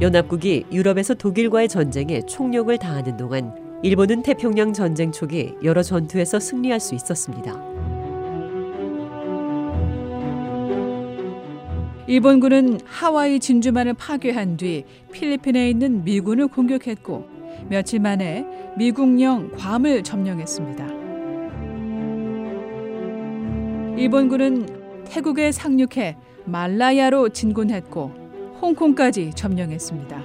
연합국이 유럽에서 독일과의 전쟁에 총력을 다하는 동안 일본은 태평양 전쟁 초기 여러 전투에서 승리할 수 있었습니다. 일본군은 하와이 진주만을 파괴한 뒤 필리핀에 있는 미군을 공격했고 며칠 만에 미국령 괌을 점령했습니다. 일본군은 태국에 상륙해 말라야로 진군했고 홍콩까지 점령했습니다.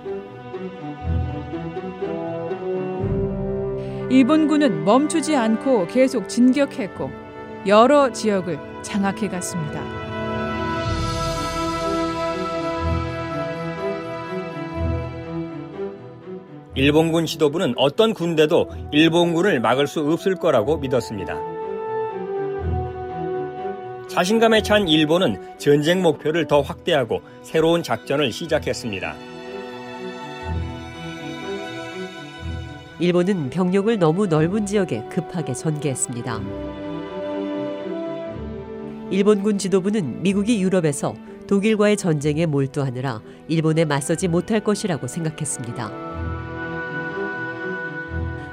일본군은 멈추지 않고 계속 진격했고 여러 지역을 장악해 갔습니다. 일본군 지도부는 어떤 군대도 일본군을 막을 수 없을 거라고 믿었습니다. 자신감에 찬 일본은 전쟁 목표를 더 확대하고 새로운 작전을 시작했습니다. 일본은 병력을 너무 넓은 지역에 급하게 전개했습니다. 일본군 지도부는 미국이 유럽에서 독일과의 전쟁에 몰두하느라 일본에 맞서지 못할 것이라고 생각했습니다.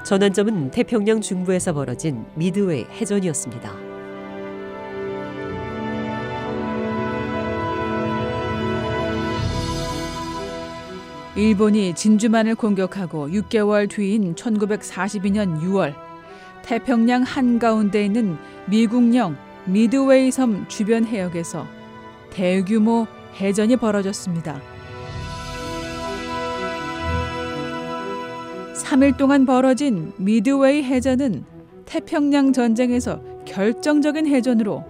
전환점은 태평양 중부에서 벌어진 미드웨이 해전이었습니다. 일본이 진주만을 공격하고 6개월 뒤인 1942년 6월 태평양 한가운데 있는 미국령 미드웨이 섬 주변 해역에서 대규모 해전이 벌어졌습니다. 3일 동안 벌어진 미드웨이 해전은 태평양 전쟁에서 결정적인 해전으로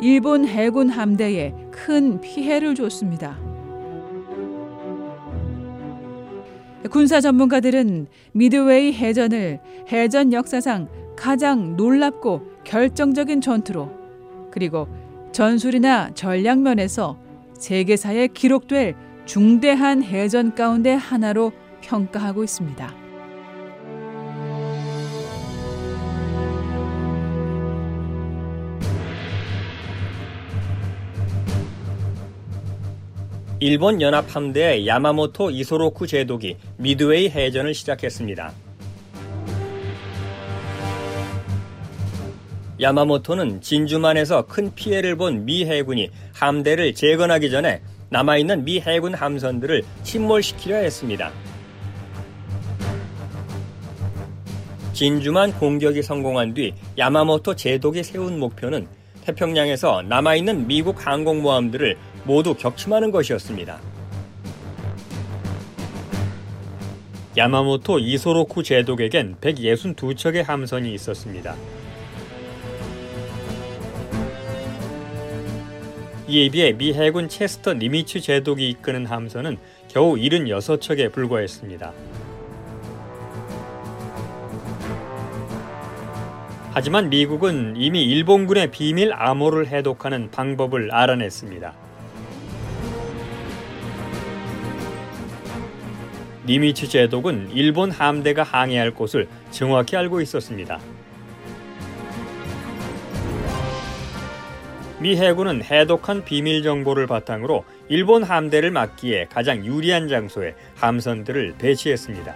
일본 해군 함대에 큰 피해를 줬습니다. 군사 전문가들은 미드웨이 해전을 해전 역사상 가장 놀랍고 결정적인 전투로 그리고 전술이나 전략 면에서 세계사에 기록될 중대한 해전 가운데 하나로 평가하고 있습니다. 일본 연합 함대의 야마모토 이소로쿠 제독이 미드웨이 해전을 시작했습니다. 야마모토는 진주만에서 큰 피해를 본 미 해군이 함대를 재건하기 전에 남아있는 미 해군 함선들을 침몰시키려 했습니다. 진주만 공격이 성공한 뒤 야마모토 제독이 세운 목표는 태평양에서 남아있는 미국 항공모함들을 모두 격침하는 것이었습니다. 야마모토 이소로쿠 제독에겐 162척의 함선이 있었습니다. 이에 비해 미 해군 체스터 니미츠 제독이 이끄는 함선은 겨우 76척에 불과했습니다. 하지만 미국은 이미 일본군의 비밀 암호를 해독하는 방법을 알아냈습니다. 니미츠 제독은 일본 함대가 항해할 곳을 정확히 알고 있었습니다. 미 해군은 해독한 비밀 정보를 바탕으로 일본 함대를 막기에 가장 유리한 장소에 함선들을 배치했습니다.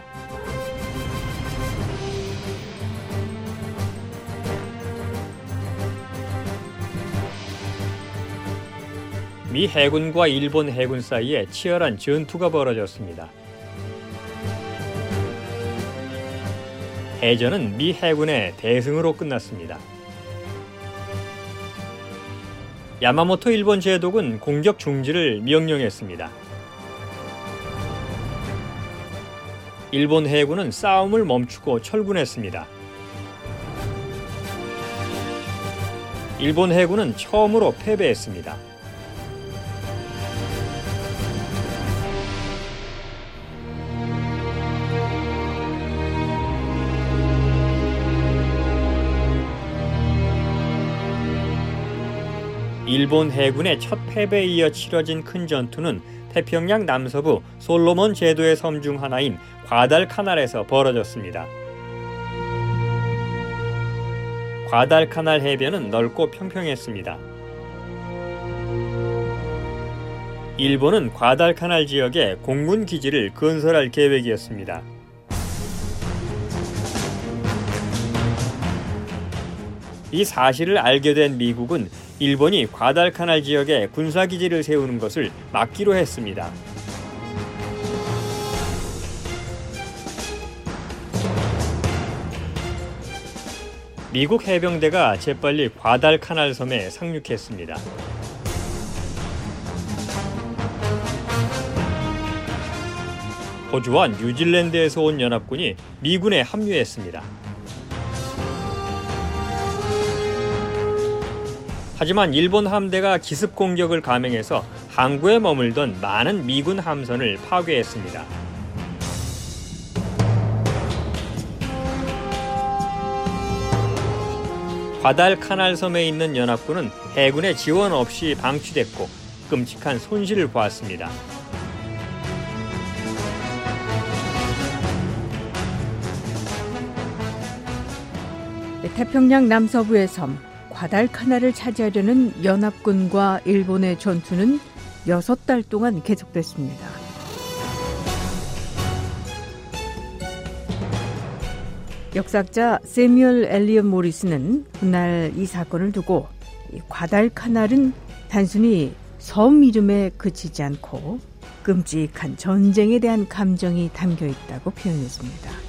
미 해군과 일본 해군 사이에 치열한 전투가 벌어졌습니다. 해전은 미 해군의 대승으로 끝났습니다. 야마모토 일본 제독은 공격 중지를 명령했습니다. 일본 해군은 싸움을 멈추고 철군했습니다. 일본 해군은 처음으로 패배했습니다. 일본 해군의 첫 패배에 이어 치러진 큰 전투는 태평양 남서부 솔로몬 제도의 섬 중 하나인 과달카날에서 벌어졌습니다. 과달카날 해변은 넓고 평평했습니다. 일본은 과달카날 지역에 공군 기지를 건설할 계획이었습니다. 이 사실을 알게 된 미국은 일본이 과달카날 지역에 군사기지를 세우는 것을 막기로 했습니다. 미국 해병대가 재빨리 과달카날 섬에 상륙했습니다. 호주와 뉴질랜드에서 온 연합군이 미군에 합류했습니다. 하지만 일본 함대가 기습 공격을 감행해서 항구에 머물던 많은 미군 함선을 파괴했습니다. 과달 카날 섬에 있는 연합군은 해군의 지원 없이 방치됐고 끔찍한 손실을 보았습니다. 태평양 남서부의 섬 과달카나를 차지하려는 연합군과 일본의 전투는 여섯 달 동안 계속됐습니다. 역사학자 세뮤얼 엘리언 모리스는 훗날 이 사건을 두고 과달카날은 단순히 섬 이름에 그치지 않고 끔찍한 전쟁에 대한 감정이 담겨 있다고 표현했습니다.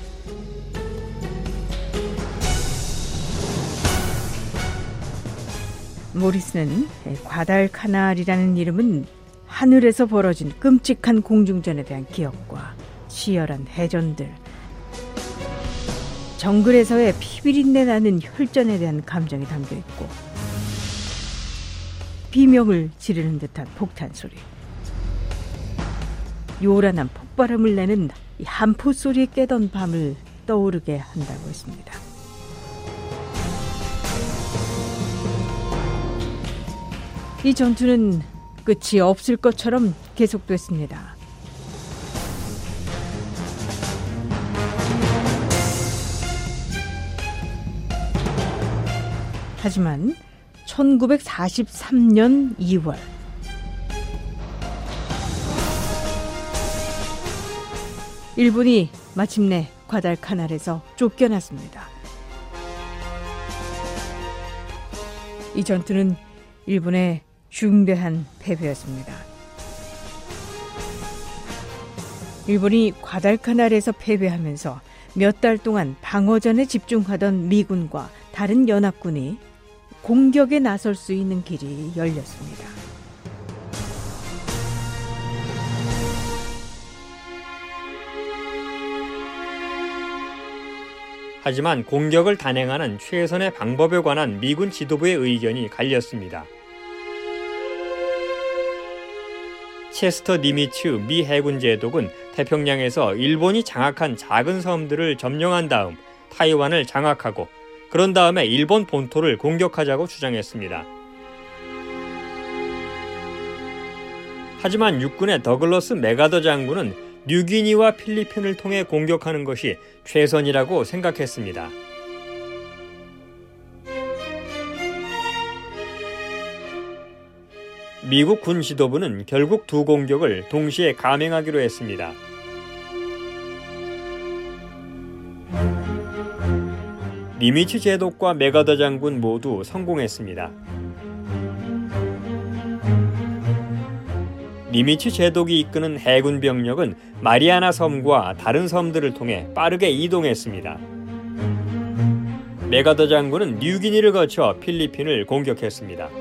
모리스는 과달카날이라는 이름은 하늘에서 벌어진 끔찍한 공중전에 대한 기억과 치열한 해전들, 정글에서의 피비린내 나는 혈전에 대한 감정이 담겨 있고 비명을 지르는 듯한 폭탄 소리, 요란한 폭발음을 내는 한포 소리에 깨던 밤을 떠오르게 한다고 했습니다. 이 전투는 끝이 없을 것처럼 계속됐습니다. 하지만 1943년 2월 일본이 마침내 과달카날에서 쫓겨났습니다. 이 전투는 일본의 중대한 패배였습니다. 일본이 과달카날에서 패배하면서 몇 달 동안 방어전에 집중하던 미군과 다른 연합군이 공격에 나설 수 있는 길이 열렸습니다. 하지만 공격을 단행하는 최선의 방법에 관한 미군 지도부의 의견이 갈렸습니다. 체스터 니미츠 미 해군 제독은 태평양에서 일본이 장악한 작은 섬들을 점령한 다음 타이완을 장악하고 그런 다음에 일본 본토를 공격하자고 주장했습니다. 하지만 육군의 더글러스 메가더 장군은 뉴기니와 필리핀을 통해 공격하는 것이 최선이라고 생각했습니다. 미국 군 지도부는 결국 두 공격을 동시에 감행하기로 했습니다. 니미츠 제독과 메가더 장군 모두 성공했습니다. 니미츠 제독이 이끄는 해군 병력은 마리아나 섬과 다른 섬들을 통해 빠르게 이동했습니다. 메가더 장군은 뉴기니를 거쳐 필리핀을 공격했습니다.